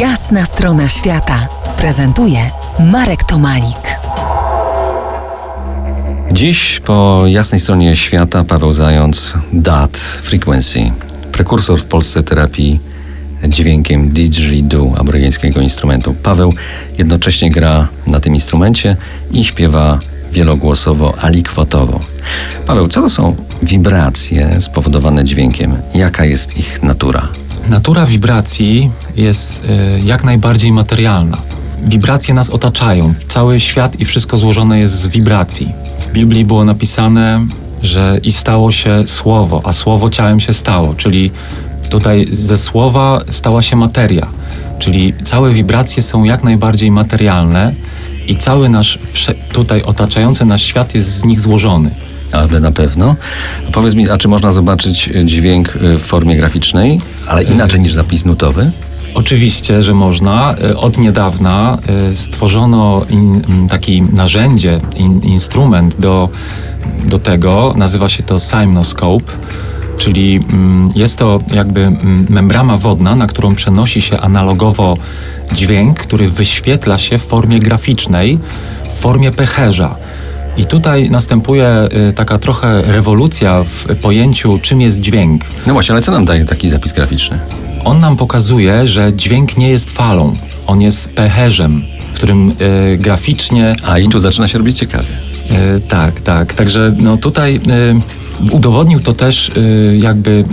Jasna strona świata prezentuje Marek Tomalik. Dziś po jasnej stronie świata Paweł Zając DAT Frequency, prekursor w Polsce terapii dźwiękiem didgeridoo, aborygeńskiego instrumentu. Paweł jednocześnie gra na tym instrumencie i śpiewa wielogłosowo, alikwotowo. Paweł, co to są wibracje spowodowane dźwiękiem? Jaka jest ich natura? Natura wibracji jest y, jak najbardziej materialna. Wibracje nas otaczają. Cały świat i wszystko złożone jest z wibracji. W Biblii było napisane, że i stało się słowo, a słowo ciałem się stało, czyli tutaj ze słowa stała się materia. Czyli całe wibracje są jak najbardziej materialne i cały nasz tutaj otaczający nas świat jest z nich złożony. Ale na pewno. Powiedz mi, a czy można zobaczyć dźwięk y, w formie graficznej, ale inaczej niż zapis nutowy? Oczywiście, że można. Y, od niedawna y, stworzono in, taki narzędzie, in, instrument do, do tego. Nazywa się to Simnoscope, czyli jest to jakby membrana wodna, na którą przenosi się analogowo dźwięk, który wyświetla się w formie graficznej, w formie pecherza. I tutaj następuje y, taka trochę rewolucja w pojęciu, czym jest dźwięk. No właśnie, ale co nam daje taki zapis graficzny? On nam pokazuje, że dźwięk nie jest falą, on jest pecherzem, w którym y, graficznie. A i tu zaczyna się robić ciekawie. Y, tak, tak. Także no tutaj. Y, udowodnił to też y, jakby,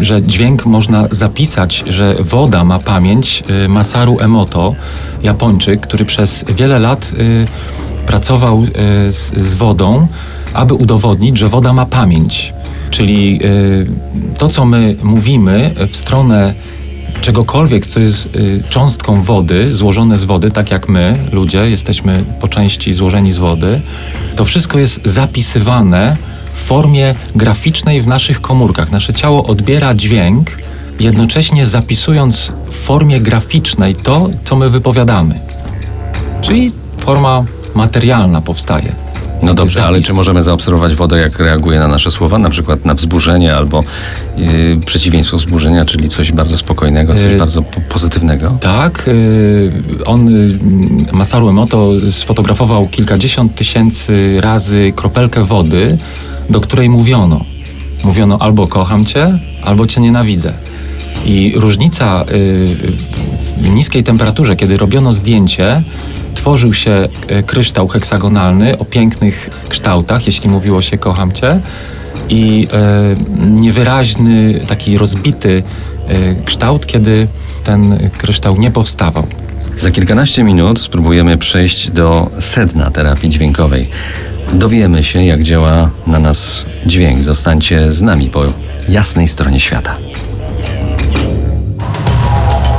y, że dźwięk można zapisać, że woda ma pamięć. Masaru Emoto, Japończyk, który przez wiele lat pracował e, z, z wodą, aby udowodnić, że woda ma pamięć. Czyli e, to, co my mówimy w stronę czegokolwiek, co jest e, cząstką wody, złożone z wody, tak jak my, ludzie, jesteśmy po części złożeni z wody, to wszystko jest zapisywane w formie graficznej w naszych komórkach. Nasze ciało odbiera dźwięk, jednocześnie zapisując w formie graficznej to, co my wypowiadamy. Czyli forma materialna powstaje. No dobrze, zapis. ale czy możemy zaobserwować wodę, jak reaguje na nasze słowa, na przykład na wzburzenie albo yy, przeciwieństwo wzburzenia, czyli coś bardzo spokojnego, coś yy, bardzo po pozytywnego? Tak. Yy, on, y, Masaru Emoto, sfotografował kilkadziesiąt tysięcy razy kropelkę wody, do której mówiono. Mówiono albo kocham cię, albo cię nienawidzę. I różnica y, w niskiej temperaturze, kiedy robiono zdjęcie, tworzył się e, kryształ heksagonalny o pięknych kształtach, jeśli mówiło się kocham cię, i e, niewyraźny, taki rozbity e, kształt, kiedy ten kryształ nie powstawał. Za kilkanaście minut spróbujemy przejść do sedna terapii dźwiękowej. Dowiemy się, jak działa na nas dźwięk. Zostańcie z nami po jasnej stronie świata.